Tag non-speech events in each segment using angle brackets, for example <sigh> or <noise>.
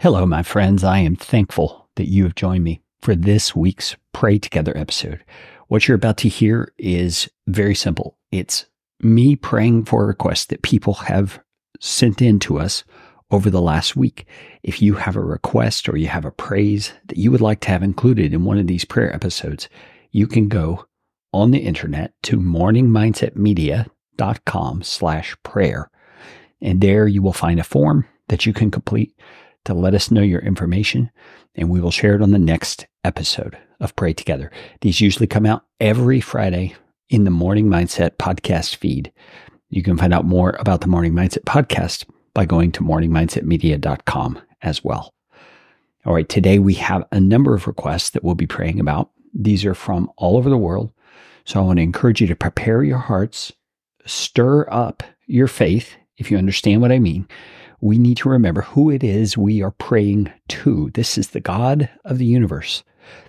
Hello, my friends. I am thankful that you have joined me for this week's Pray Together episode. What you're about to hear is very simple. It's me praying for requests that people have sent in to us over the last week. If you have a request or you have a praise that you would like to have included in one of these prayer episodes, you can go on the internet to morningmindsetmedia.com slash prayer. And there you will find a form that you can complete to let us know your information, and we will share it on the next episode of Pray Together. These usually come out every Friday in the Morning Mindset podcast feed. You can find out more about the Morning Mindset podcast by going to morningmindsetmedia.com as well. All right, today we have a number of requests that we'll be praying about. These are from all over the world. So I want to encourage you to prepare your hearts, stir up your faith, if you understand what I mean, we need to remember who it is we are praying to. This is the God of the universe.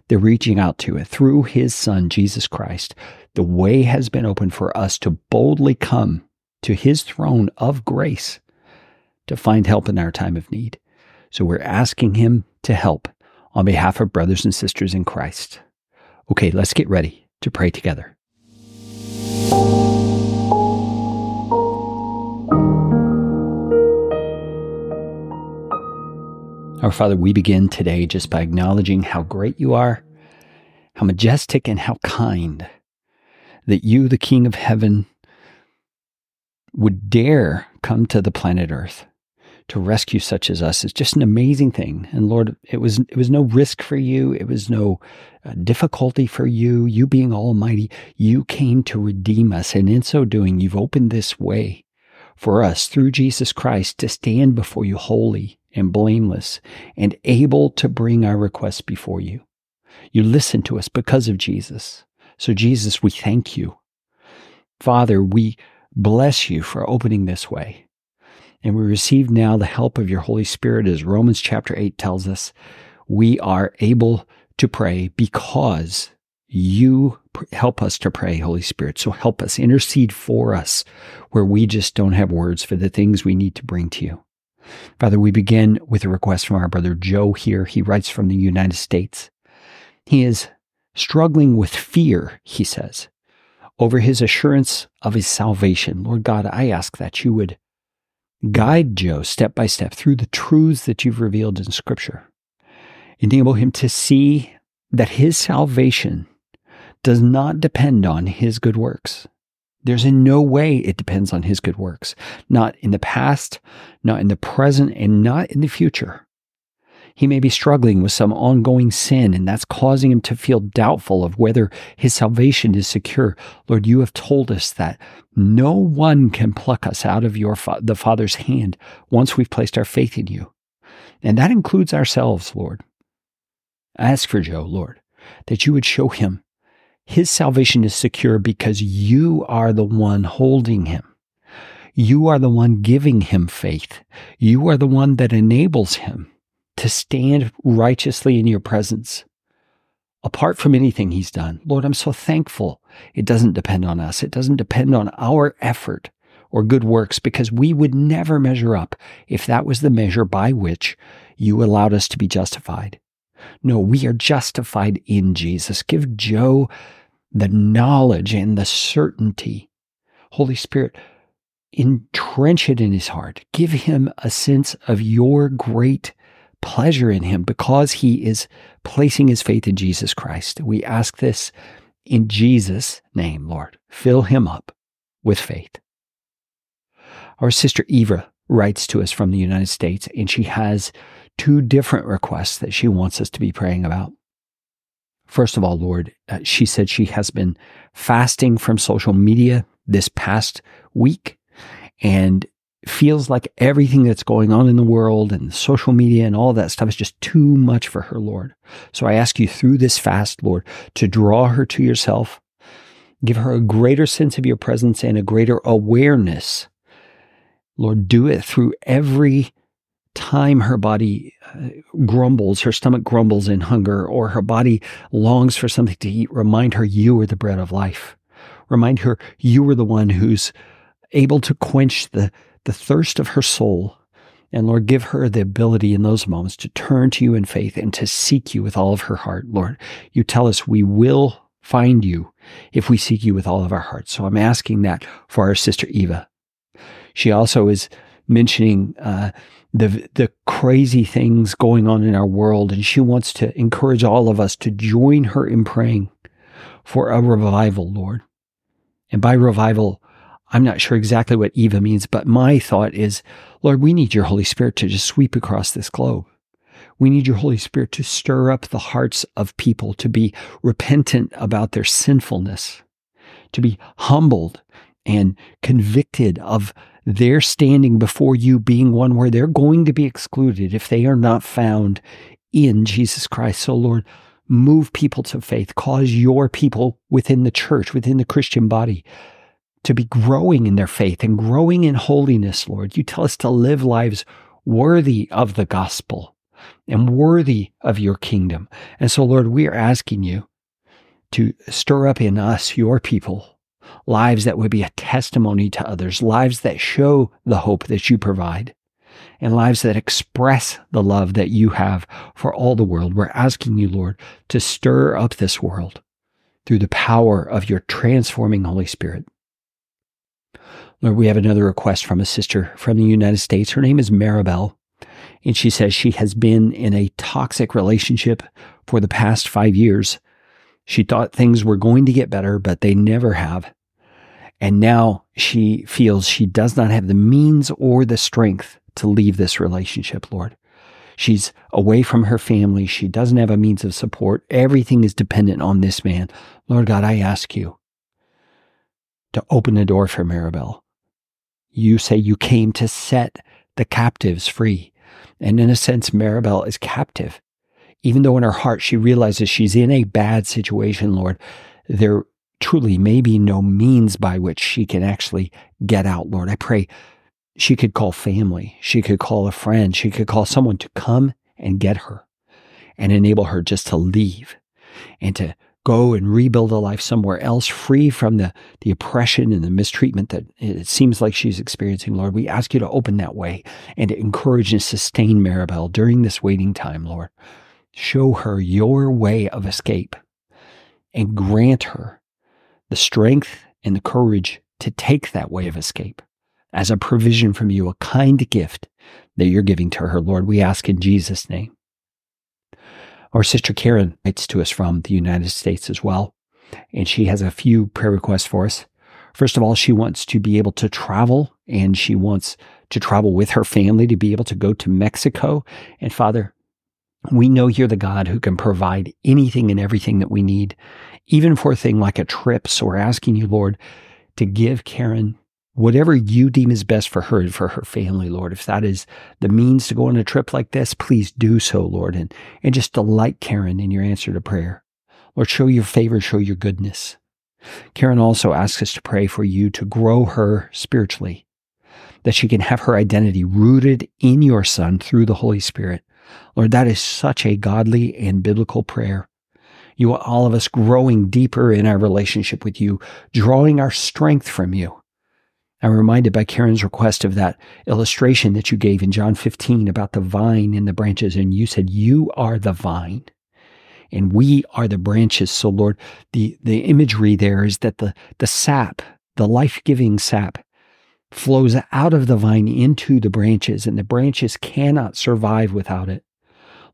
They're reaching out to it through his son, Jesus Christ. The way has been opened for us to boldly come to his throne of grace to find help in our time of need. So we're asking him to help on behalf of brothers and sisters in Christ. Okay, let's get ready to pray together. Our Father, we begin today just by acknowledging how great you are, how majestic and how kind that you, the King of heaven, would dare come to the planet Earth to rescue such as us is just an amazing thing. And Lord, it was it was no risk for you. It was no uh, difficulty for you. You being Almighty, you came to redeem us, and in so doing, you've opened this way for us through Jesus Christ to stand before you holy and blameless and able to bring our requests before you. You listen to us because of Jesus. So, Jesus, we thank you. Father, we bless you for opening this way. And we receive now the help of your Holy Spirit, as Romans chapter 8 tells us. We are able to pray because you help us to pray, Holy Spirit. So help us, intercede for us where we just don't have words for the things we need to bring to you. Father, we begin with a request from our brother Joe here. He writes from the United States. He is struggling with fear, he says, over his assurance of his salvation. Lord God, I ask that you would guide Joe step by step through the truths that you've revealed in Scripture. Enable him to see that his salvation does not depend on his good works. There's in no way it depends on his good works, not in the past, not in the present, and not in the future. He may be struggling with some ongoing sin, and that's causing him to feel doubtful of whether his salvation is secure. Lord, you have told us that no one can pluck us out of your fa- the Father's hand once we've placed our faith in you. And that includes ourselves, Lord. Ask for Joe, Lord, that you would show him his salvation is secure because you are the one holding him. You are the one giving him faith. You are the one that enables him to stand righteously in your presence. Apart from anything he's done, Lord, I'm so thankful it doesn't depend on us. It doesn't depend on our effort or good works because we would never measure up if that was the measure by which you allowed us to be justified. No, we are justified in Jesus. Give Joe the knowledge and the certainty. Holy Spirit, entrench it in his heart. Give him a sense of your great pleasure in him because he is placing his faith in Jesus Christ. We ask this in Jesus' name, Lord. Fill him up with faith. Our sister Eva writes to us from the United States, and she has two different requests that she wants us to be praying about. First of all, Lord, uh, she said she has been fasting from social media this past week and feels like everything that's going on in the world and social media and all that stuff is just too much for her, Lord. So I ask you through this fast, Lord, to draw her to yourself, give her a greater sense of your presence and a greater awareness. Lord, do it through every time her body uh, grumbles, her stomach grumbles in hunger, or her body longs for something to eat, remind her you are the bread of life. Remind her you are the one who's able to quench the, the thirst of her soul And Lord, give her the ability in those moments to turn to you in faith and to seek you with all of her heart. Lord, you tell us we will find you if we seek you with all of our hearts. So I'm asking that for our sister Eva. She also is mentioning uh, the the crazy things going on in our world, and she wants to encourage all of us to join her in praying for a revival, Lord. And by revival, I'm not sure exactly what Eva means, but my thought is, Lord, we need your Holy Spirit to just sweep across this globe. We need your Holy Spirit to stir up the hearts of people to be repentant about their sinfulness, to be humbled and convicted of their standing before you being one where they're going to be excluded if they are not found in Jesus Christ. So, Lord, move people to faith, cause your people within the church, within the Christian body, to be growing in their faith and growing in holiness, Lord. You tell us to live lives worthy of the gospel and worthy of your kingdom. And so, Lord, we are asking you to stir up in us, your people, lives that would be a testimony to others, lives that show the hope that you provide, and lives that express the love that you have for all the world. We're asking you, Lord, to stir up this world through the power of your transforming Holy Spirit. Lord, we have another request from a sister from the United States. Her name is Maribel, and she says she has been in a toxic relationship for the past five years. She thought things were going to get better, but they never have. And now she feels she does not have the means or the strength to leave this relationship, Lord. She's away from her family. She doesn't have a means of support. Everything is dependent on this man. Lord God, I ask you to open the door for Maribel. You say you came to set the captives free. And in a sense, Maribel is captive. Even though in her heart she realizes she's in a bad situation, Lord, there truly may be no means by which she can actually get out, Lord. I pray she could call family, she could call a friend, she could call someone to come and get her and enable her just to leave and to go and rebuild a life somewhere else, free from the, the oppression and the mistreatment that it seems like she's experiencing, Lord. We ask you to open that way and to encourage and sustain Maribel during this waiting time, Lord. Show her your way of escape and grant her the strength and the courage to take that way of escape as a provision from you, a kind gift that you're giving to her, Lord. We ask in Jesus' name. Our sister Karen writes to us from the United States as well, and she has a few prayer requests for us. First of all, she wants to be able to travel and she wants to travel with her family to be able to go to Mexico. And Father, we know you're the God who can provide anything and everything that we need even for a thing like a trip. So we're asking you, Lord, to give Karen whatever you deem is best for her and for her family, Lord. If that is the means to go on a trip like this, please do so, Lord, and, and just delight Karen in your answer to prayer. Lord, show your favor, show your goodness. Karen also asks us to pray for you to grow her spiritually, that she can have her identity rooted in your Son through the Holy Spirit. Lord, that is such a godly and biblical prayer. You want all of us growing deeper in our relationship with you, drawing our strength from you. I'm reminded by Karen's request of that illustration that you gave in John 15 about the vine and the branches. And you said, You are the vine and we are the branches. So, Lord, the, the imagery there is that the, the sap, the life giving sap, flows out of the vine into the branches, and the branches cannot survive without it.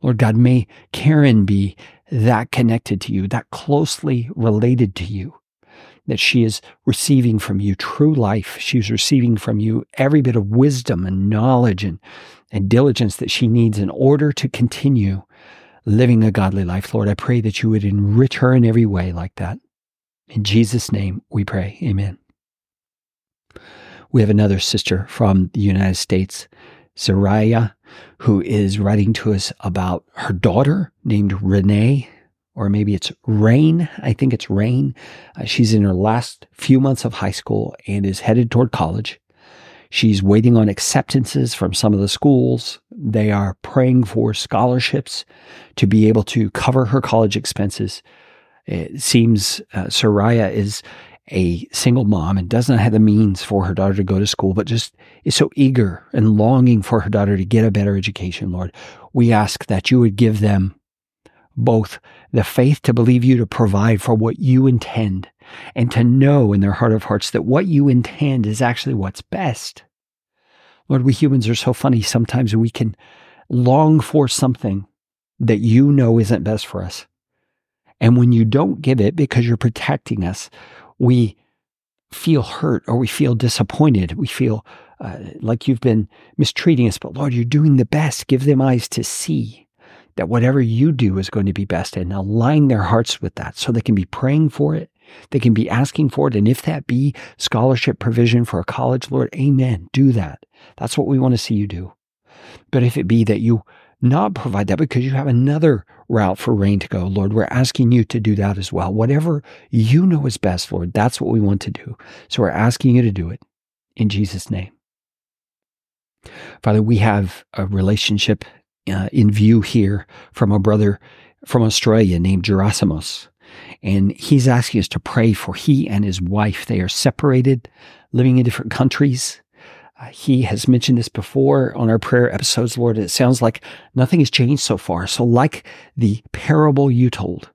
Lord God, may Karen be that connected to you, that closely related to you, that she is receiving from you true life. She's receiving from you every bit of wisdom and knowledge and, and diligence that she needs in order to continue living a godly life. Lord, I pray that you would enrich her in every way like that. In Jesus' name we pray. Amen. We have another sister from the United States, Saraya who is writing to us about her daughter named Renee, or maybe it's Rain. I think it's Rain. Uh, she's in her last few months of high school and is headed toward college. She's waiting on acceptances from some of the schools. They are praying for scholarships to be able to cover her college expenses. It seems uh, Soraya is a single mom and does not have the means for her daughter to go to school, but just is so eager and longing for her daughter to get a better education, Lord, we ask that you would give them both the faith to believe you to provide for what you intend and to know in their heart of hearts that what you intend is actually what's best. Lord, we humans are so funny. Sometimes we can long for something that you know isn't best for us. And when you don't give it because you're protecting us, we feel hurt or we feel disappointed. We feel uh, like you've been mistreating us. But Lord, you're doing the best. Give them eyes to see that whatever you do is going to be best and align their hearts with that so they can be praying for it. They can be asking for it. And if that be scholarship provision for a college, Lord, amen. Do that. That's what we want to see you do. But if it be that you not provide that because you have another route for Rain to go. Lord, we're asking you to do that as well. Whatever you know is best, Lord, that's what we want to do. So we're asking you to do it in Jesus' name. Father, we have a relationship uh, in view here from a brother from Australia named Gerasimos. And he's asking us to pray for he and his wife. They are separated, living in different countries. Uh, he has mentioned this before on our prayer episodes, Lord. It sounds like nothing has changed so far. So, like the parable you told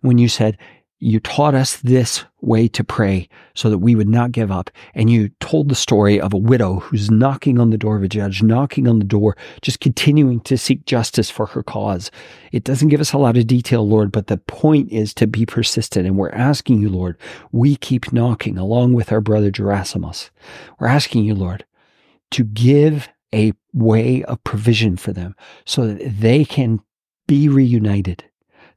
when you said, You taught us this way to pray so that we would not give up. And you told the story of a widow who's knocking on the door of a judge, knocking on the door, just continuing to seek justice for her cause. It doesn't give us a lot of detail, Lord, but the point is to be persistent. And we're asking you, Lord, we keep knocking along with our brother Gerasimos. We're asking you, Lord, to give a way of provision for them so that they can be reunited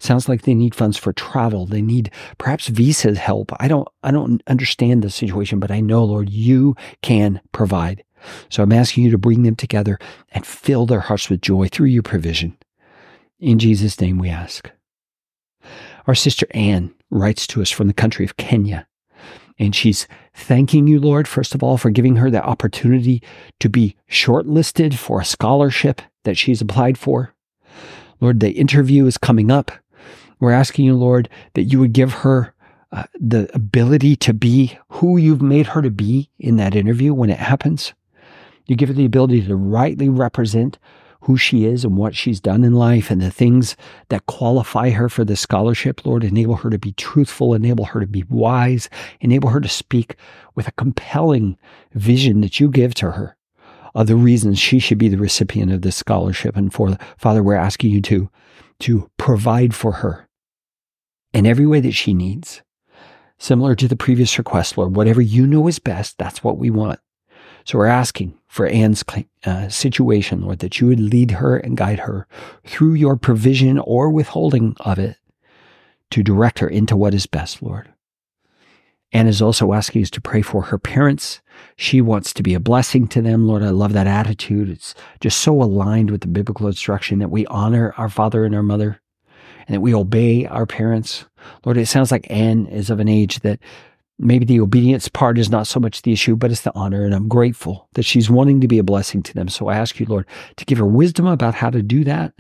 Sounds like they need funds for travel. They need perhaps visa help. I don't, I don't understand the situation, but I know, Lord, you can provide. So I'm asking you to bring them together and fill their hearts with joy through your provision. In Jesus' name we ask. Our sister Anne writes to us from the country of Kenya. And she's thanking you, Lord, first of all, for giving her the opportunity to be shortlisted for a scholarship that she's applied for. Lord, the interview is coming up. We're asking you, Lord, that you would give her uh, the ability to be who you've made her to be in that interview when it happens. You give her the ability to rightly represent who she is and what she's done in life and the things that qualify her for the scholarship. Lord, enable her to be truthful, enable her to be wise, enable her to speak with a compelling vision that you give to her of the reasons she should be the recipient of this scholarship. And for the Father, we're asking you to, to provide for her in every way that she needs. Similar to the previous request, Lord, whatever you know is best, that's what we want. So we're asking for Anne's uh, situation, Lord, that you would lead her and guide her through your provision or withholding of it to direct her into what is best, Lord. Anne is also asking us to pray for her parents. She wants to be a blessing to them. Lord, I love that attitude. It's just so aligned with the biblical instruction that we honor our father and our mother and that we obey our parents. Lord, it sounds like Anne is of an age that maybe the obedience part is not so much the issue, but it's the honor. And I'm grateful that she's wanting to be a blessing to them. So I ask you, Lord, to give her wisdom about how to do that.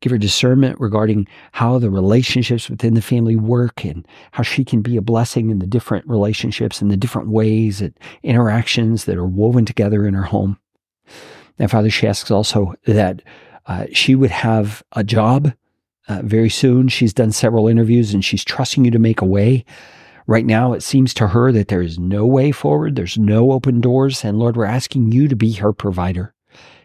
Give her discernment regarding how the relationships within the family work and how she can be a blessing in the different relationships and the different ways and interactions that are woven together in her home. And Father, she asks also that uh, she would have a job uh, very soon. She's done several interviews and she's trusting you to make a way. Right now, it seems to her that there is no way forward. There's no open doors. And Lord, we're asking you to be her provider.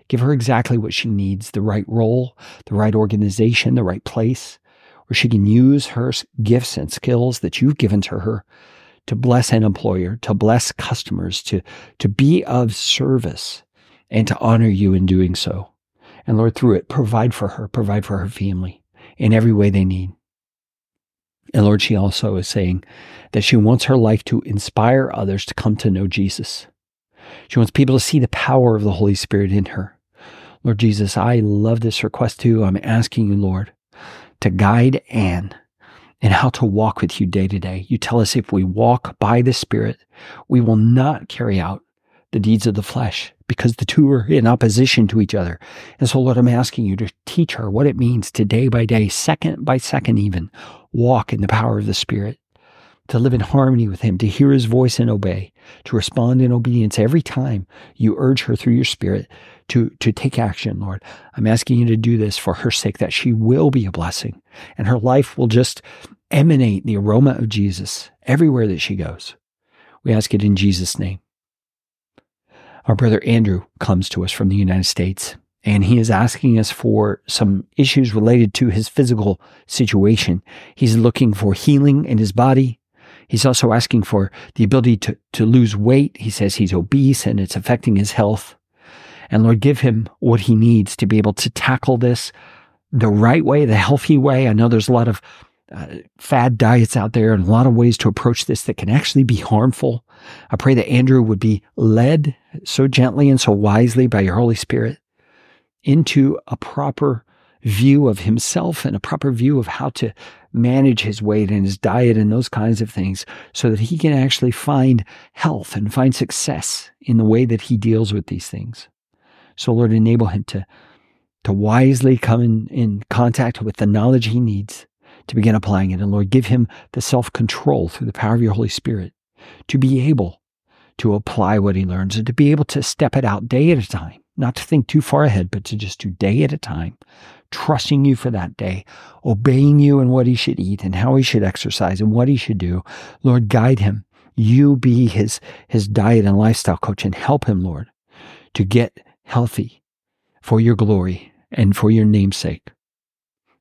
Give her exactly what she needs the right role, the right organization, the right place, where she can use her gifts and skills that you've given to her to bless an employer, to bless customers, to, to be of service, and to honor you in doing so. And Lord, through it, provide for her, provide for her family in every way they need. And Lord, she also is saying that she wants her life to inspire others to come to know Jesus. She wants people to see the power of the Holy Spirit in her. Lord Jesus, I love this request too. I'm asking you, Lord, to guide Anne in how to walk with you day to day. You tell us if we walk by the Spirit, we will not carry out the deeds of the flesh because the two are in opposition to each other. And so, Lord, I'm asking you to teach her what it means to day by day, second by second, even walk in the power of the Spirit. to live in harmony with Him, to hear His voice and obey, to respond in obedience every time you urge her through your Spirit to, to take action, Lord. I'm asking you to do this for her sake, that she will be a blessing and her life will just emanate the aroma of Jesus everywhere that she goes. We ask it in Jesus' name. Our brother Andrew comes to us from the United States, and he is asking us for some issues related to his physical situation. He's looking for healing in his body. He's also asking for the ability to, to lose weight. He says he's obese and it's affecting his health. And Lord, give him what he needs to be able to tackle this the right way, the healthy way. I know there's a lot of uh, fad diets out there and a lot of ways to approach this that can actually be harmful. I pray that Andrew would be led so gently and so wisely by your Holy Spirit into a proper view of himself and a proper view of how to manage his weight and his diet and those kinds of things so that he can actually find health and find success in the way that he deals with these things. So, Lord, enable him to, to wisely come in, in contact with the knowledge he needs to begin applying it. And Lord, give him the self control through the power of your Holy Spirit to be able to apply what he learns and to be able to step it out day at a time, not to think too far ahead, but to just do day at a time, trusting you for that day, obeying you in what he should eat and how he should exercise and what he should do. Lord, guide him. You be his, his diet and lifestyle coach and help him, Lord, to get healthy for your glory and for your namesake.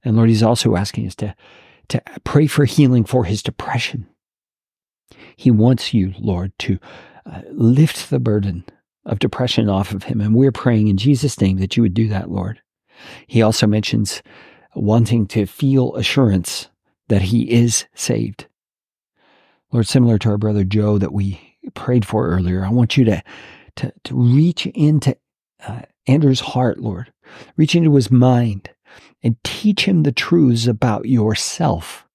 And Lord, He's also asking us to, to pray for healing for his depression. He wants you, Lord, to uh, lift the burden of depression off of him. And we're praying in Jesus' name that you would do that, Lord. He also mentions wanting to feel assurance that he is saved. Lord, similar to our brother Joe that we prayed for earlier, I want you to, to, to reach into uh, Andrew's heart, Lord. Reach into his mind and teach him the truths about yourself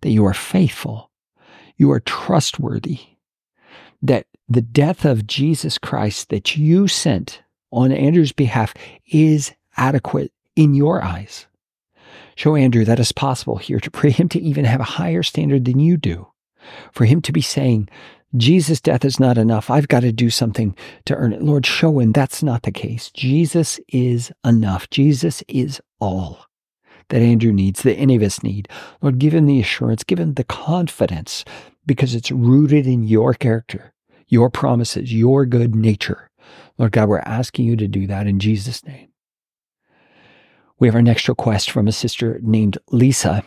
that you are faithful, you are trustworthy, that the death of Jesus Christ that you sent on Andrew's behalf is adequate in your eyes. Show Andrew that it's possible here to pray him to even have a higher standard than you do, for him to be saying, Jesus' death is not enough. I've got to do something to earn it. Lord, show him that's not the case. Jesus is enough. Jesus is all that Andrew needs, that any of us need. Lord, give him the assurance, give him the confidence because it's rooted in your character, your promises, your good nature. Lord God, we're asking you to do that in Jesus' name. We have our next request from a sister named Lisa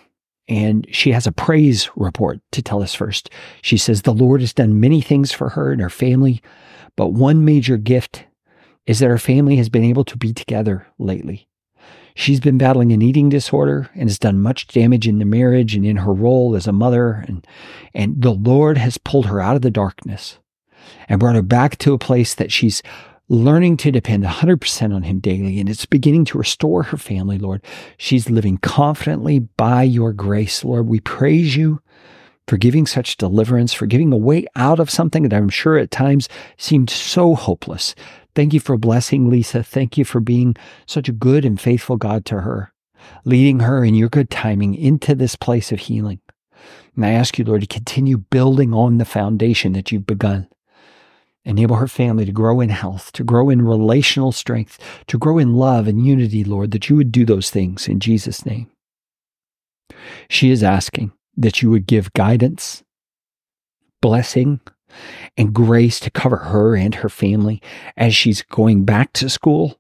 and she has a praise report to tell us first. She says the Lord has done many things for her and her family, but one major gift is that her family has been able to be together lately. She's been battling an eating disorder and has done much damage in the marriage and in her role as a mother. And, and the Lord has pulled her out of the darkness and brought her back to a place that she's learning to depend 100% on Him daily, and it's beginning to restore her family, Lord. She's living confidently by your grace, Lord. We praise you for giving such deliverance, for giving a way out of something that I'm sure at times seemed so hopeless. Thank you for blessing Lisa. Thank you for being such a good and faithful God to her, leading her in your good timing into this place of healing. And I ask you, Lord, to continue building on the foundation that you've begun. Enable her family to grow in health, to grow in relational strength, to grow in love and unity, Lord, that you would do those things in Jesus' name. She is asking that you would give guidance, blessing, and grace to cover her and her family as she's going back to school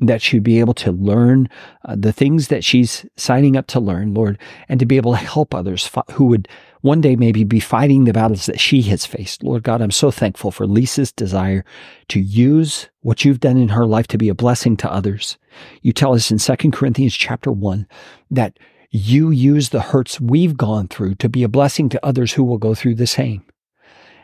that she'd be able to learn uh, the things that she's signing up to learn, Lord, and to be able to help others who would one day maybe be fighting the battles that she has faced. Lord God, I'm so thankful for Lisa's desire to use what you've done in her life to be a blessing to others. You tell us in 2 Corinthians chapter 1 that you use the hurts we've gone through to be a blessing to others who will go through the same.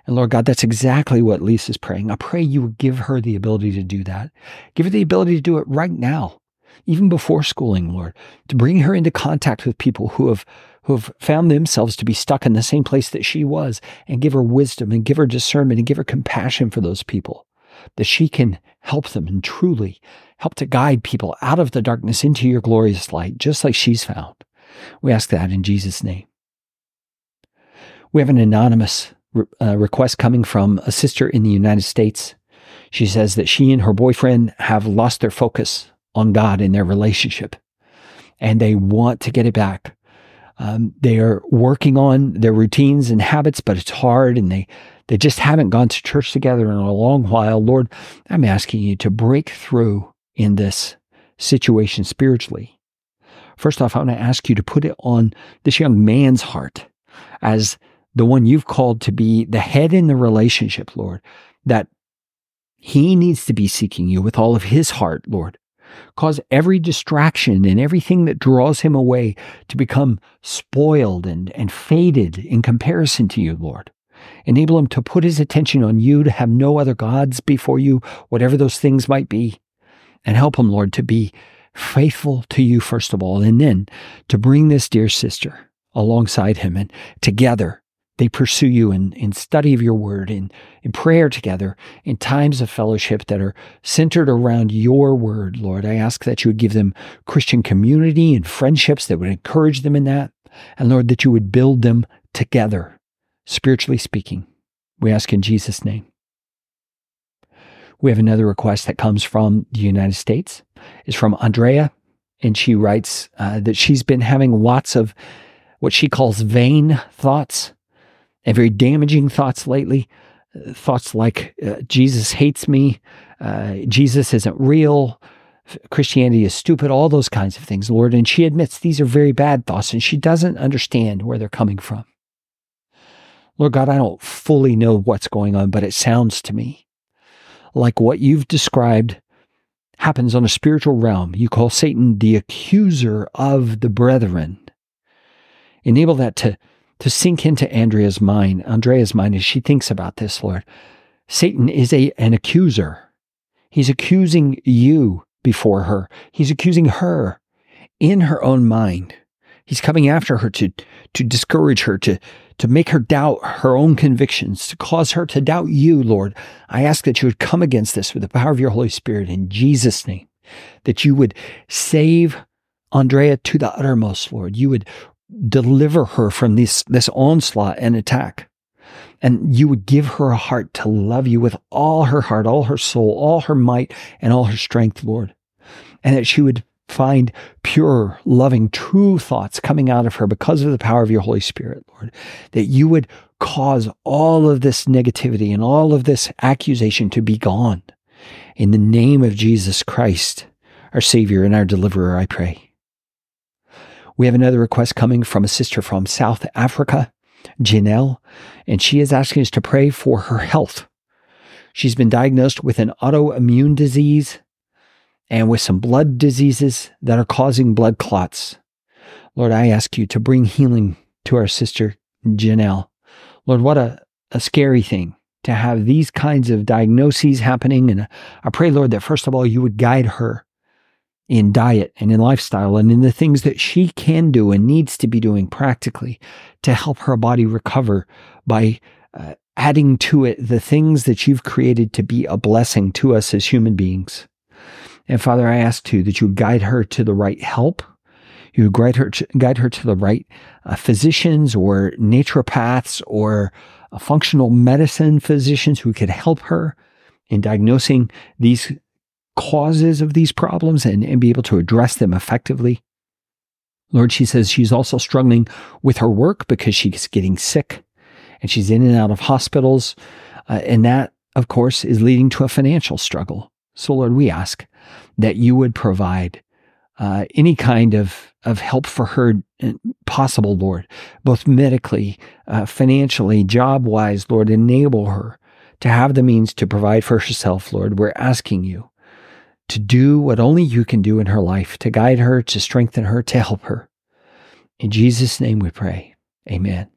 And Lord God, that's exactly what Lisa's praying. I pray you would give her the ability to do that. Give her the ability to do it right now, even before schooling, Lord, to bring her into contact with people who have who have found themselves to be stuck in the same place that she was and give her wisdom and give her discernment and give her compassion for those people that she can help them and truly help to guide people out of the darkness into your glorious light, just like she's found. We ask that in Jesus' name. We have an anonymous re- uh, request coming from a sister in the United States. She says that she and her boyfriend have lost their focus on God in their relationship and they want to get it back. Um, they are working on their routines and habits, but it's hard and they, they just haven't gone to church together in a long while. Lord, I'm asking you to break through in this situation spiritually. First off, I want to ask you to put it on this young man's heart as the one you've called to be the head in the relationship, Lord, that he needs to be seeking you with all of his heart, Lord. Cause every distraction and everything that draws him away to become spoiled and, and faded in comparison to you, Lord. Enable him to put his attention on you, to have no other gods before you, whatever those things might be. And help him, Lord, to be faithful to you, first of all, and then to bring this dear sister alongside him and together they pursue you in, in study of your word, in, in prayer together, in times of fellowship that are centered around your word, Lord. I ask that you would give them Christian community and friendships that would encourage them in that. And Lord, that you would build them together, spiritually speaking. We ask in Jesus' name. We have another request that comes from the United States. It's from Andrea, and she writes uh, that she's been having lots of what she calls vain thoughts and very damaging thoughts lately. Thoughts like uh, Jesus hates me, uh, Jesus isn't real, Christianity is stupid, all those kinds of things, Lord. And she admits these are very bad thoughts and she doesn't understand where they're coming from. Lord God, I don't fully know what's going on, but it sounds to me like what you've described happens on a spiritual realm. You call Satan the accuser of the brethren. Enable that to to sink into Andrea's mind, Andrea's mind as she thinks about this, Lord. Satan is a, an accuser. He's accusing you before her. He's accusing her in her own mind. He's coming after her to, to discourage her, to, to make her doubt her own convictions, to cause her to doubt you, Lord. I ask that you would come against this with the power of your Holy Spirit in Jesus' name, that you would save Andrea to the uttermost, Lord. You would deliver her from this, this onslaught and attack. And you would give her a heart to love you with all her heart, all her soul, all her might, and all her strength, Lord. And that she would find pure, loving, true thoughts coming out of her because of the power of your Holy Spirit, Lord. That you would cause all of this negativity and all of this accusation to be gone. In the name of Jesus Christ, our Savior and our Deliverer, I pray. We have another request coming from a sister from South Africa, Janelle, and she is asking us to pray for her health. She's been diagnosed with an autoimmune disease and with some blood diseases that are causing blood clots. Lord, I ask you to bring healing to our sister Janelle. Lord, what a, a scary thing to have these kinds of diagnoses happening. And I pray, Lord, that first of all, you would guide her in diet and in lifestyle and in the things that she can do and needs to be doing practically to help her body recover by uh, adding to it the things that you've created to be a blessing to us as human beings. And Father, I ask too that you guide her to the right help. You guide her to, guide her to the right uh, physicians or naturopaths or uh, functional medicine physicians who could help her in diagnosing these causes of these problems and, and be able to address them effectively. Lord, she says she's also struggling with her work because she's getting sick and she's in and out of hospitals. Uh, and that, of course, is leading to a financial struggle. So, Lord, we ask that you would provide uh, any kind of, of help for her uh, possible, Lord, both medically, uh, financially, job wise, Lord, enable her to have the means to provide for herself, Lord. We're asking you to do what only you can do in her life, to guide her, to strengthen her, to help her. In Jesus' name we pray. Amen.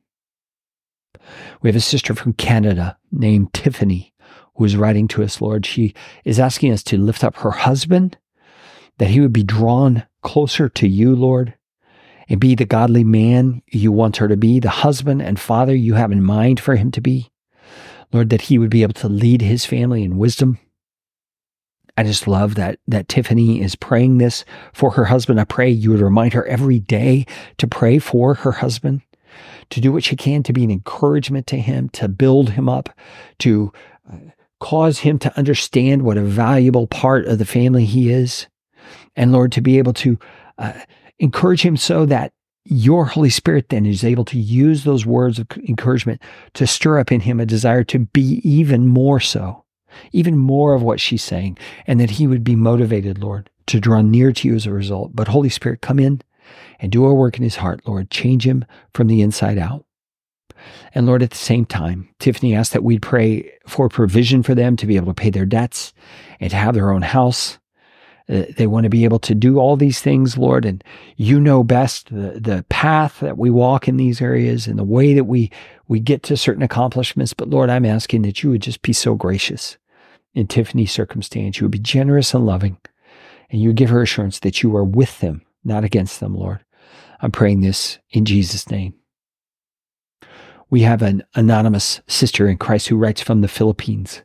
We have a sister from Canada named Tiffany who is writing to us, Lord. She is asking us to lift up her husband, that he would be drawn closer to you, Lord, and be the godly man you want her to be, the husband and father you have in mind for him to be. Lord, that he would be able to lead his family in wisdom, I just love that that Tiffany is praying this for her husband. I pray you would remind her every day to pray for her husband, to do what she can to be an encouragement to him, to build him up, to uh, cause him to understand what a valuable part of the family he is. And Lord, to be able to uh, encourage him so that your Holy Spirit then is able to use those words of encouragement to stir up in him a desire to be even more so, even more of what she's saying, and that he would be motivated, Lord, to draw near to you as a result. But Holy Spirit, come in and do a work in his heart, Lord. Change him from the inside out. And Lord, at the same time, Tiffany asked that we'd pray for provision for them to be able to pay their debts and to have their own house. Uh, they want to be able to do all these things, Lord, and you know best the, the path that we walk in these areas and the way that we, we get to certain accomplishments. But Lord, I'm asking that you would just be so gracious in Tiffany's circumstance. You would be generous and loving, and you would give her assurance that you are with them, not against them, Lord. I'm praying this in Jesus' name. We have an anonymous sister in Christ who writes from the Philippines,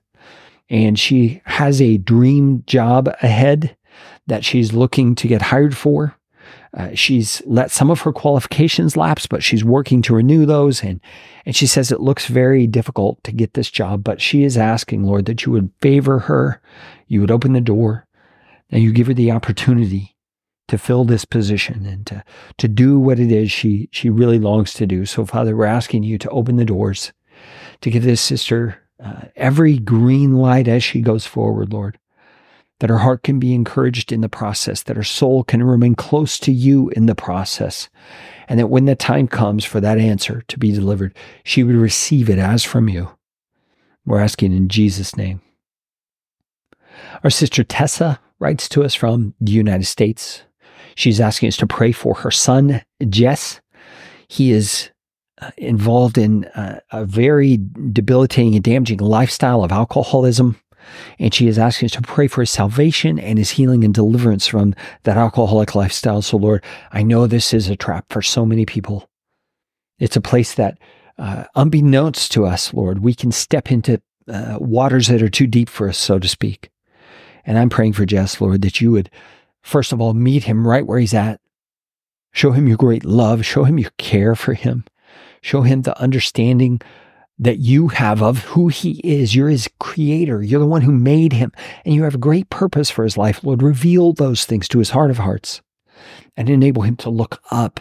and she has a dream job ahead that she's looking to get hired for. Uh, she's let some of her qualifications lapse, but she's working to renew those. And, and she says it looks very difficult to get this job, but she is asking, Lord, that you would favor her, you would open the door, and you give her the opportunity to fill this position and to, to do what it is she, she really longs to do. So, Father, we're asking you to open the doors, to give this sister uh, every green light as she goes forward, Lord that her heart can be encouraged in the process, that her soul can remain close to you in the process, and that when the time comes for that answer to be delivered, she would receive it as from you. We're asking in Jesus' name. Our sister Tessa writes to us from the United States. She's asking us to pray for her son, Jess. He is uh, involved in uh, a very debilitating and damaging lifestyle of alcoholism. And she is asking us to pray for his salvation and his healing and deliverance from that alcoholic lifestyle. So, Lord, I know this is a trap for so many people. It's a place that, uh, unbeknownst to us, Lord, we can step into uh, waters that are too deep for us, so to speak. And I'm praying for Jess, Lord, that you would, first of all, meet him right where he's at. Show him your great love. Show him your care for him. Show him the understanding that you have of who he is. You're his creator. You're the one who made him, and you have a great purpose for his life. Lord, reveal those things to his heart of hearts and enable him to look up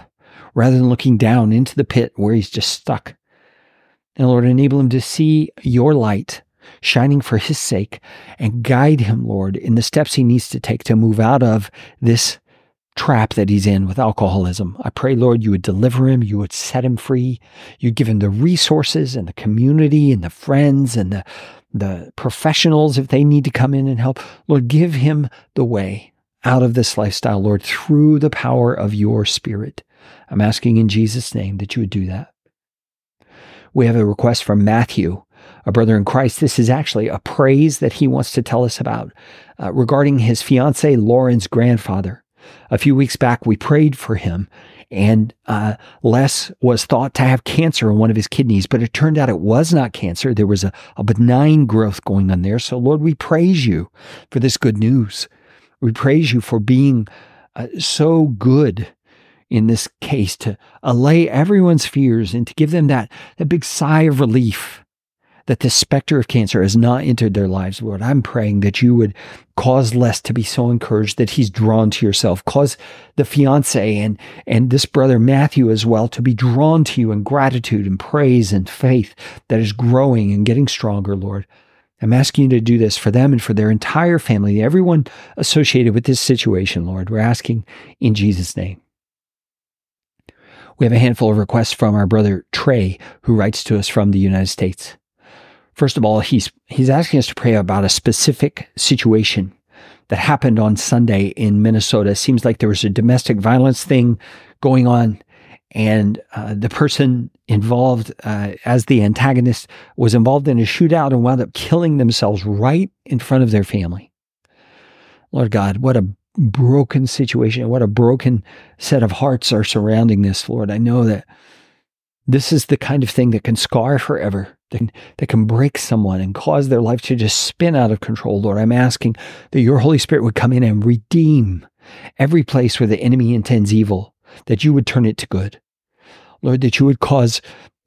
rather than looking down into the pit where he's just stuck. And Lord, enable him to see your light shining for his sake and guide him, Lord, in the steps he needs to take to move out of this trap that he's in with alcoholism. I pray, Lord, you would deliver him, you would set him free, you'd give him the resources and the community and the friends and the, the professionals if they need to come in and help. Lord, give him the way out of this lifestyle, Lord, through the power of your spirit. I'm asking in Jesus' name that you would do that. We have a request from Matthew, a brother in Christ. This is actually a praise that he wants to tell us about uh, regarding his fiancee Lauren's grandfather. A few weeks back, we prayed for him, and uh, Les was thought to have cancer in one of his kidneys, but it turned out it was not cancer. There was a, a benign growth going on there. So, Lord, we praise you for this good news. We praise you for being uh, so good in this case to allay everyone's fears and to give them that, that big sigh of relief that the specter of cancer has not entered their lives, Lord. I'm praying that you would cause Les to be so encouraged that he's drawn to yourself. Cause the fiance and, and this brother Matthew as well to be drawn to you in gratitude and praise and faith that is growing and getting stronger, Lord. I'm asking you to do this for them and for their entire family, everyone associated with this situation, Lord. We're asking in Jesus' name. We have a handful of requests from our brother Trey, who writes to us from the United States. First of all, he's he's asking us to pray about a specific situation that happened on Sunday in Minnesota. It seems like there was a domestic violence thing going on, and uh, the person involved uh, as the antagonist was involved in a shootout and wound up killing themselves right in front of their family. Lord God, what a broken situation, what a broken set of hearts are surrounding this, Lord. I know that this is the kind of thing that can scar forever that can, that can break someone and cause their life to just spin out of control. Lord, I'm asking that your Holy Spirit would come in and redeem every place where the enemy intends evil, that you would turn it to good. Lord, that you would cause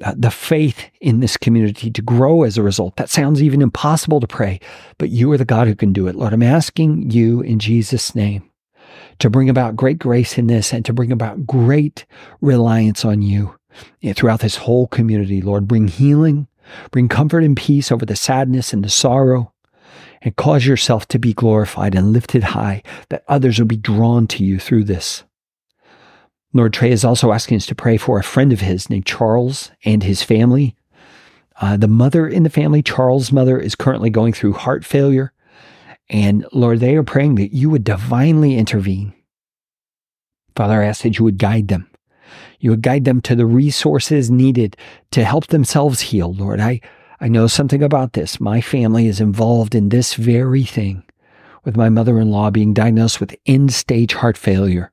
uh, the faith in this community to grow as a result. That sounds even impossible to pray, but you are the God who can do it. Lord, I'm asking you in Jesus' name to bring about great grace in this and to bring about great reliance on you throughout this whole community. Lord, bring healing, bring comfort and peace over the sadness and the sorrow, and cause yourself to be glorified and lifted high, that others will be drawn to you through this. Lord Trey is also asking us to pray for a friend of his named Charles and his family. Uh, the mother in the family, Charles' mother, is currently going through heart failure. And Lord, they are praying that you would divinely intervene. Father, I ask that you would guide them. You would guide them to the resources needed to help themselves heal. Lord, I, I know something about this. My family is involved in this very thing with my mother in law being diagnosed with end stage heart failure.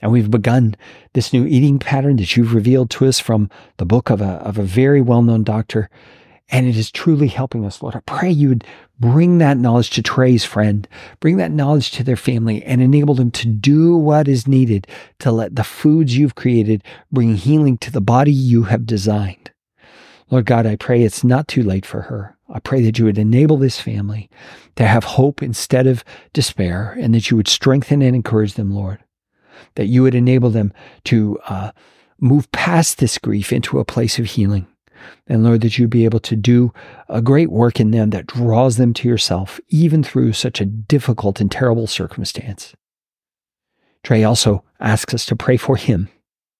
And we've begun this new eating pattern that you've revealed to us from the book of a, of a very well known doctor. And it is truly helping us, Lord. I pray you would bring that knowledge to Trey's friend, bring that knowledge to their family, and enable them to do what is needed to let the foods you've created bring healing to the body you have designed. Lord God, I pray it's not too late for her. I pray that you would enable this family to have hope instead of despair, and that you would strengthen and encourage them, Lord that you would enable them to uh, move past this grief into a place of healing. And Lord, that you'd be able to do a great work in them that draws them to yourself, even through such a difficult and terrible circumstance. Trey also asks us to pray for him,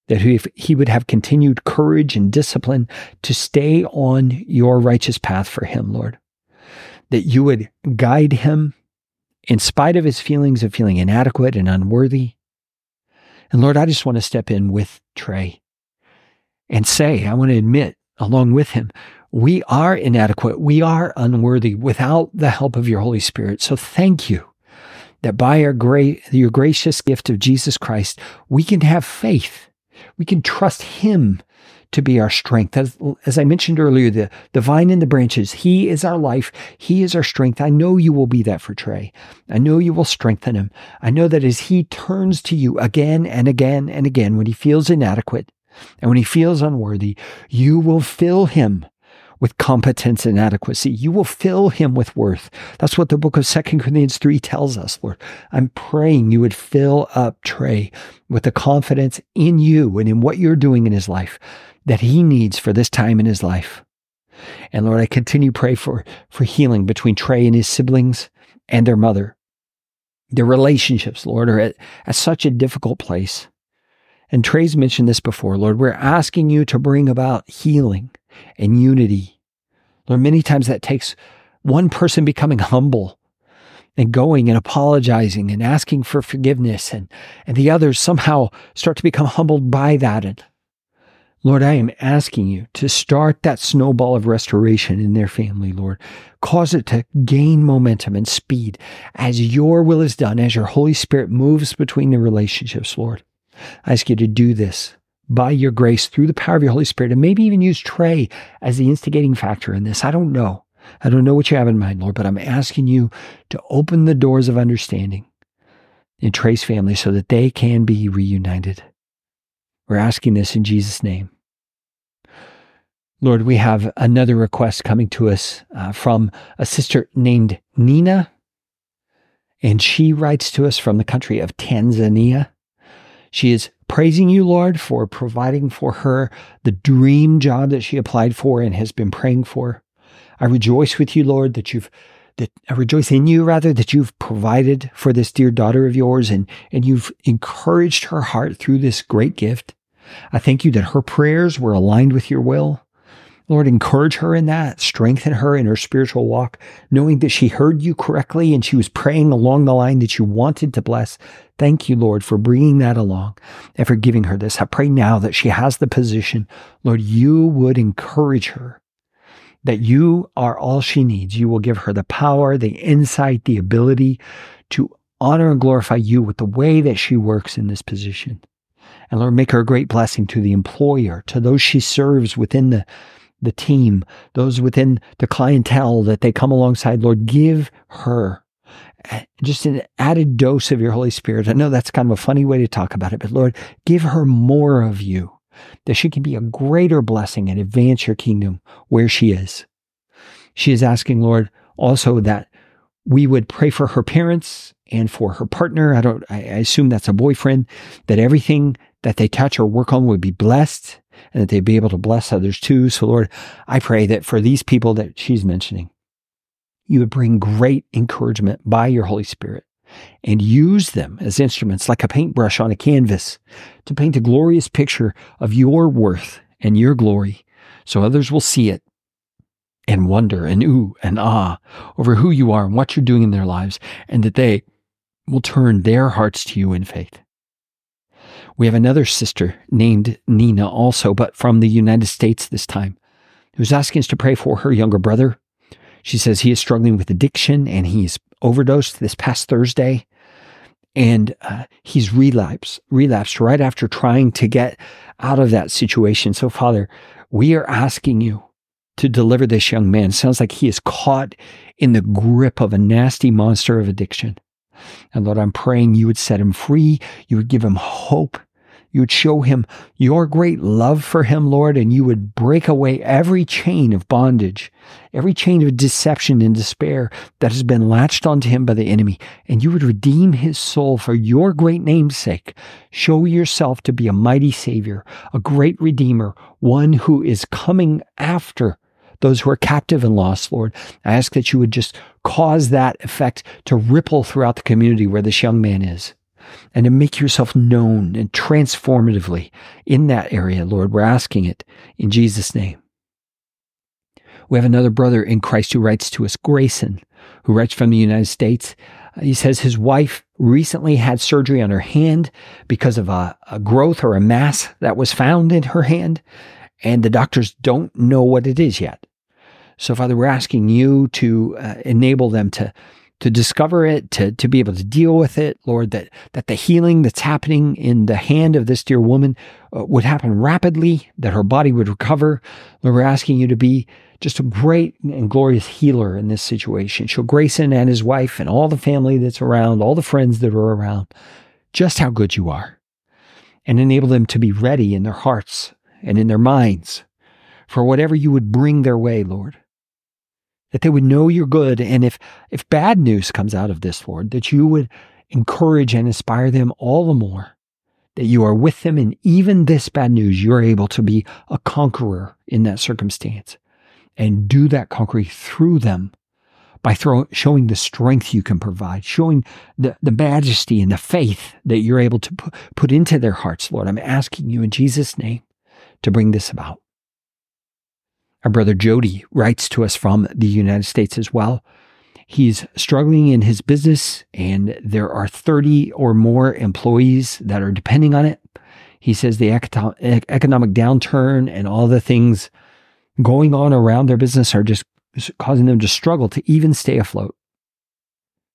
that if he would have continued courage and discipline to stay on your righteous path for him, Lord, that you would guide him in spite of his feelings of feeling inadequate and unworthy, and Lord, I just want to step in with Trey and say, I want to admit along with him, we are inadequate. We are unworthy without the help of your Holy Spirit. So thank you that by your, great, your gracious gift of Jesus Christ, we can have faith. We can trust him to be our strength. As, as I mentioned earlier, the, the vine and the branches, He is our life. He is our strength. I know you will be that for Trey. I know you will strengthen him. I know that as he turns to you again and again and again, when he feels inadequate and when he feels unworthy, you will fill him with competence and adequacy. You will fill him with worth. That's what the book of Second Corinthians 3 tells us, Lord. I'm praying you would fill up Trey with the confidence in you and in what you're doing in his life that he needs for this time in his life. And Lord, I continue pray for, for healing between Trey and his siblings and their mother. Their relationships, Lord, are at, at such a difficult place. And Trey's mentioned this before, Lord. We're asking you to bring about healing and unity. Lord, many times that takes one person becoming <laughs> humble and going and apologizing and asking for forgiveness, and, and the others somehow start to become humbled by that. And Lord, I am asking you to start that snowball of restoration in their family, Lord. Cause it to gain momentum and speed as your will is done, as your Holy Spirit moves between the relationships, Lord. I ask you to do this by your grace through the power of your Holy Spirit, and maybe even use Trey as the instigating factor in this. I don't know. I don't know what you have in mind, Lord, but I'm asking you to open the doors of understanding in Trey's family so that they can be reunited. We're asking this in Jesus' name. Lord, we have another request coming to us uh, from a sister named Nina. And she writes to us from the country of Tanzania. She is praising you, Lord, for providing for her the dream job that she applied for and has been praying for. I rejoice with you, Lord, that you've that I rejoice in you rather that you've provided for this dear daughter of yours and, and you've encouraged her heart through this great gift. I thank you that her prayers were aligned with your will. Lord, encourage her in that, strengthen her in her spiritual walk, knowing that she heard you correctly and she was praying along the line that you wanted to bless. Thank you, Lord, for bringing that along and for giving her this. I pray now that she has the position, Lord, you would encourage her, that you are all she needs. You will give her the power, the insight, the ability to honor and glorify you with the way that she works in this position. And Lord, make her a great blessing to the employer, to those she serves within the, the team, those within the clientele that they come alongside. Lord, give her just an added dose of your Holy Spirit. I know that's kind of a funny way to talk about it, but Lord, give her more of you. that she can be a greater blessing and advance your kingdom where she is. She is asking, Lord, also that we would pray for her parents and for her partner. I don't, I assume that's a boyfriend, that everything that they touch or work on would be blessed and that they'd be able to bless others too. So Lord, I pray that for these people that she's mentioning, you would bring great encouragement by your Holy Spirit and use them as instruments like a paintbrush on a canvas to paint a glorious picture of your worth and your glory so others will see it and wonder and ooh and ah over who you are and what you're doing in their lives and that they will turn their hearts to you in faith. We have another sister named Nina also, but from the United States this time, who's asking us to pray for her younger brother. She says he is struggling with addiction and he's overdosed this past Thursday. And uh, he's relapsed, relapsed right after trying to get out of that situation. So, Father, we are asking you to deliver this young man. Sounds like he is caught in the grip of a nasty monster of addiction. And Lord, I'm praying you would set him free. You would give him hope. You would show him your great love for him, Lord, and you would break away every chain of bondage, every chain of deception and despair that has been latched onto him by the enemy. And you would redeem his soul for your great name's sake. Show yourself to be a mighty Savior, a great Redeemer, one who is coming after those who are captive and lost, Lord. I ask that you would just cause that effect to ripple throughout the community where this young man is and to make yourself known and transformatively in that area, Lord. We're asking it in Jesus' name. We have another brother in Christ who writes to us, Grayson, who writes from the United States. He says his wife recently had surgery on her hand because of a, a growth or a mass that was found in her hand, and the doctors don't know what it is yet. So, Father, we're asking you to uh, enable them to to discover it, to, to be able to deal with it, Lord, that, that the healing that's happening in the hand of this dear woman uh, would happen rapidly, that her body would recover. Lord, we're asking you to be just a great and glorious healer in this situation. Show Grayson and his wife and all the family that's around, all the friends that are around, just how good you are. And enable them to be ready in their hearts and in their minds for whatever you would bring their way, Lord that they would know you're good. And if, if bad news comes out of this, Lord, that you would encourage and inspire them all the more, that you are with them And even this bad news, you're able to be a conqueror in that circumstance and do that conquering through them by throw, showing the strength you can provide, showing the, the majesty and the faith that you're able to put, put into their hearts, Lord. I'm asking you in Jesus' name to bring this about. Our brother Jody writes to us from the United States as well. He's struggling in his business, and there are 30 or more employees that are depending on it. He says the economic downturn and all the things going on around their business are just causing them to struggle to even stay afloat.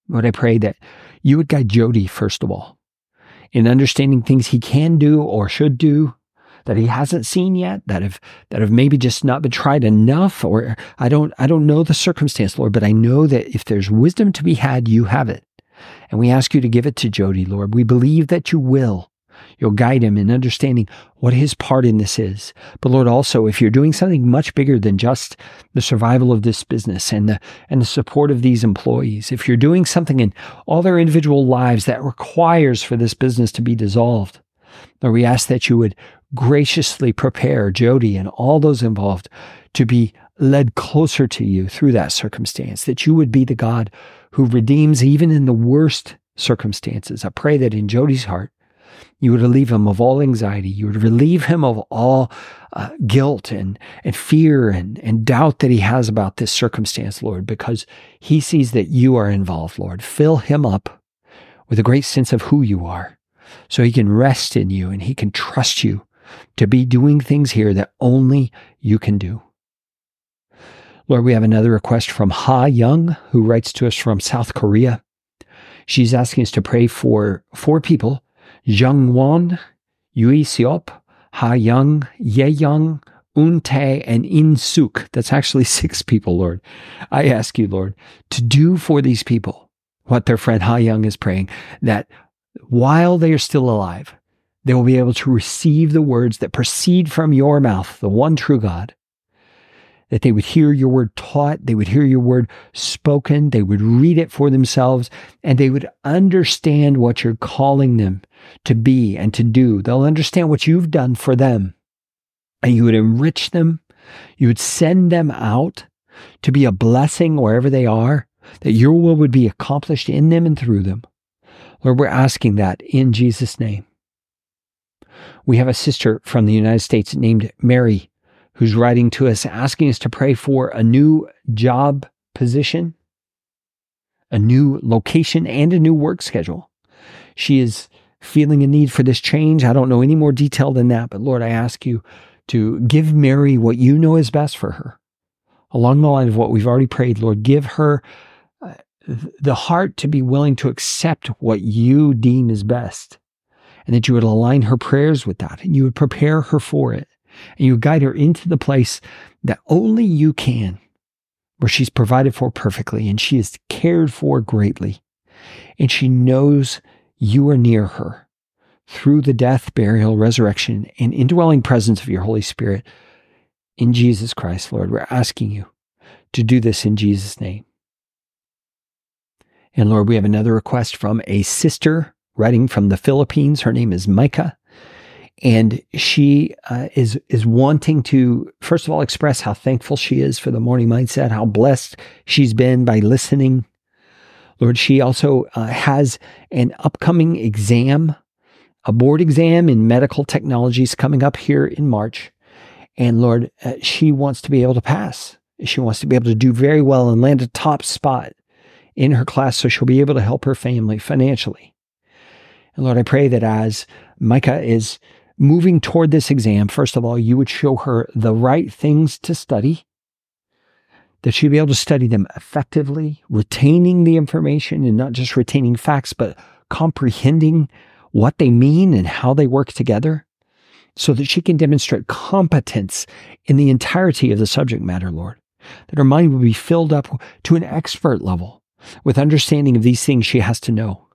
Lord, I pray that you would guide Jody, first of all, in understanding things he can do or should do that he hasn't seen yet, that have that have maybe just not been tried enough, or I don't I don't know the circumstance, Lord, but I know that if there's wisdom to be had, you have it. And we ask you to give it to Jody, Lord. We believe that you will. You'll guide him in understanding what his part in this is. But Lord, also, if you're doing something much bigger than just the survival of this business and the, and the support of these employees, if you're doing something in all their individual lives that requires for this business to be dissolved, Lord, we ask that you would graciously prepare Jody and all those involved to be led closer to you through that circumstance, that you would be the God who redeems even in the worst circumstances. I pray that in Jody's heart, you would relieve him of all anxiety. You would relieve him of all uh, guilt and, and fear and, and doubt that he has about this circumstance, Lord, because he sees that you are involved, Lord. Fill him up with a great sense of who you are so he can rest in you and he can trust you to be doing things here that only you can do. Lord, we have another request from Ha Young, who writes to us from South Korea. She's asking us to pray for four people Jung Won, Yui Siop, Ha Young, Ye Young, Un Tae, and In Suk. That's actually <laughs> six people, Lord. I ask you, Lord, to do for these people what their friend Ha Young is praying, that while they are still alive, They will be able to receive the words that proceed from your mouth, the one true God. That they would hear your word taught, they would hear your word spoken, they would read it for themselves, and they would understand what you're calling them to be and to do. They'll understand what you've done for them. And you would enrich them, you would send them out to be a blessing wherever they are, that your will would be accomplished in them and through them. Lord, we're asking that in Jesus' name. We have a sister from the United States named Mary who's writing to us asking us to pray for a new job position, a new location, and a new work schedule. She is feeling a need for this change. I don't know any more detail than that, but Lord, I ask you to give Mary what you know is best for her. Along the line of what we've already prayed, Lord, give her the heart to be willing to accept what you deem is best and that you would align her prayers with that and you would prepare her for it and you would guide her into the place that only you can, where she's provided for perfectly and she is cared for greatly and she knows you are near her through the death, burial, resurrection, and indwelling presence of your Holy Spirit in Jesus Christ, Lord. We're asking you to do this in Jesus' name. And Lord, we have another request from a sister writing from the Philippines. Her name is Micah. And she uh, is is wanting to first of all express how thankful she is for the morning mindset, how blessed she's been by listening. Lord, she also uh, has an upcoming exam, a board exam in medical technologies coming up here in March. And Lord, uh, she wants to be able to pass. She wants to be able to do very well and land a top spot in her class so she'll be able to help her family financially. And Lord, I pray that as Micah is moving toward this exam, first of all, you would show her the right things to study, that she'd be able to study them effectively, retaining the information and not just retaining facts, but comprehending what they mean and how they work together so that she can demonstrate competence in the entirety of the subject matter, Lord. That her mind would be filled up to an expert level with understanding of these things she has to know.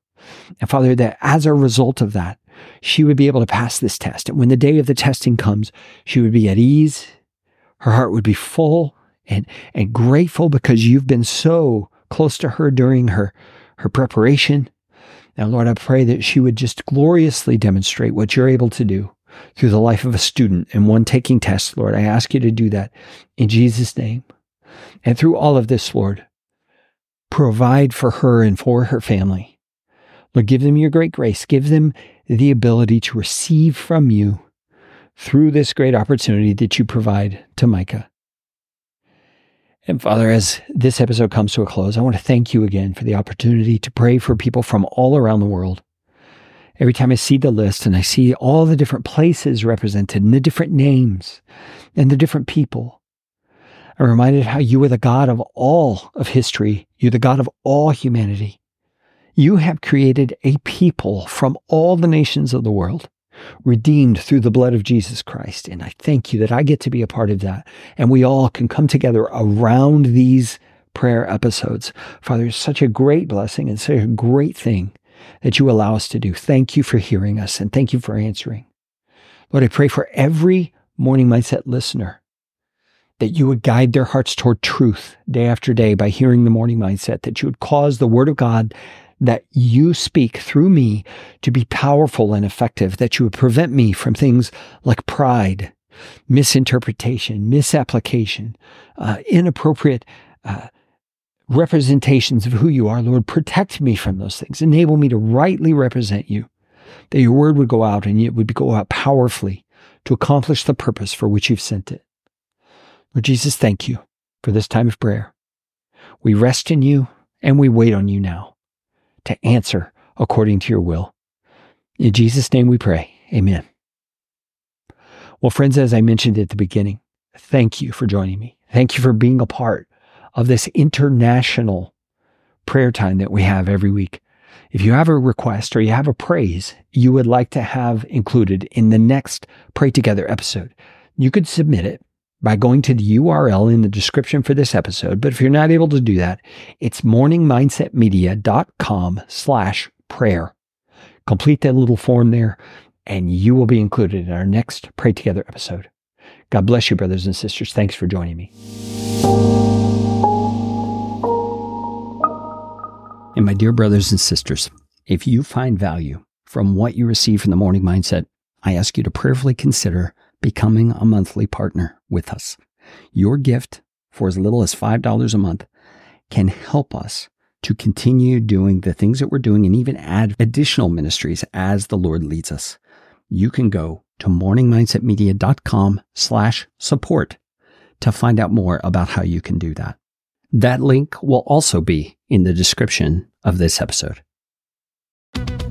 And Father, that as a result of that, she would be able to pass this test. And when the day of the testing comes, she would be at ease. Her heart would be full and, and grateful because you've been so close to her during her, her preparation. Now, Lord, I pray that she would just gloriously demonstrate what you're able to do through the life of a student and one taking tests, Lord. I ask you to do that in Jesus' name. And through all of this, Lord, provide for her and for her family. Lord, give them your great grace. Give them the ability to receive from you through this great opportunity that you provide to Micah. And Father, as this episode comes to a close, I want to thank you again for the opportunity to pray for people from all around the world. Every time I see the list and I see all the different places represented and the different names and the different people, I'm reminded how you are the God of all of history. You're the God of all humanity. You have created a people from all the nations of the world, redeemed through the blood of Jesus Christ. And I thank you that I get to be a part of that. And we all can come together around these prayer episodes. Father, it's such a great blessing and such a great thing that you allow us to do. Thank you for hearing us and thank you for answering. Lord, I pray for every morning mindset listener that you would guide their hearts toward truth day after day by hearing the morning mindset, that you would cause the word of God that you speak through me to be powerful and effective, that you would prevent me from things like pride, misinterpretation, misapplication, uh, inappropriate uh, representations of who you are. Lord, protect me from those things. Enable me to rightly represent you, that your word would go out and it would go out powerfully to accomplish the purpose for which you've sent it. Lord Jesus, thank you for this time of prayer. We rest in you and we wait on you now to answer according to your will. In Jesus' name we pray. Amen. Well, friends, as I mentioned at the beginning, thank you for joining me. Thank you for being a part of this international prayer time that we have every week. If you have a request or you have a praise you would like to have included in the next Pray Together episode, you could submit it by going to the URL in the description for this episode. But if you're not able to do that, it's morningmindsetmedia.com slash prayer. Complete that little form there and you will be included in our next Pray Together episode. God bless you, brothers and sisters. Thanks for joining me. And my dear brothers and sisters, if you find value from what you receive from the morning mindset, I ask you to prayerfully consider becoming a monthly partner with us. Your gift for as little as $5 a month can help us to continue doing the things that we're doing and even add additional ministries as the Lord leads us. You can go to morningmindsetmedia.com slash support to find out more about how you can do that. That link will also be in the description of this episode.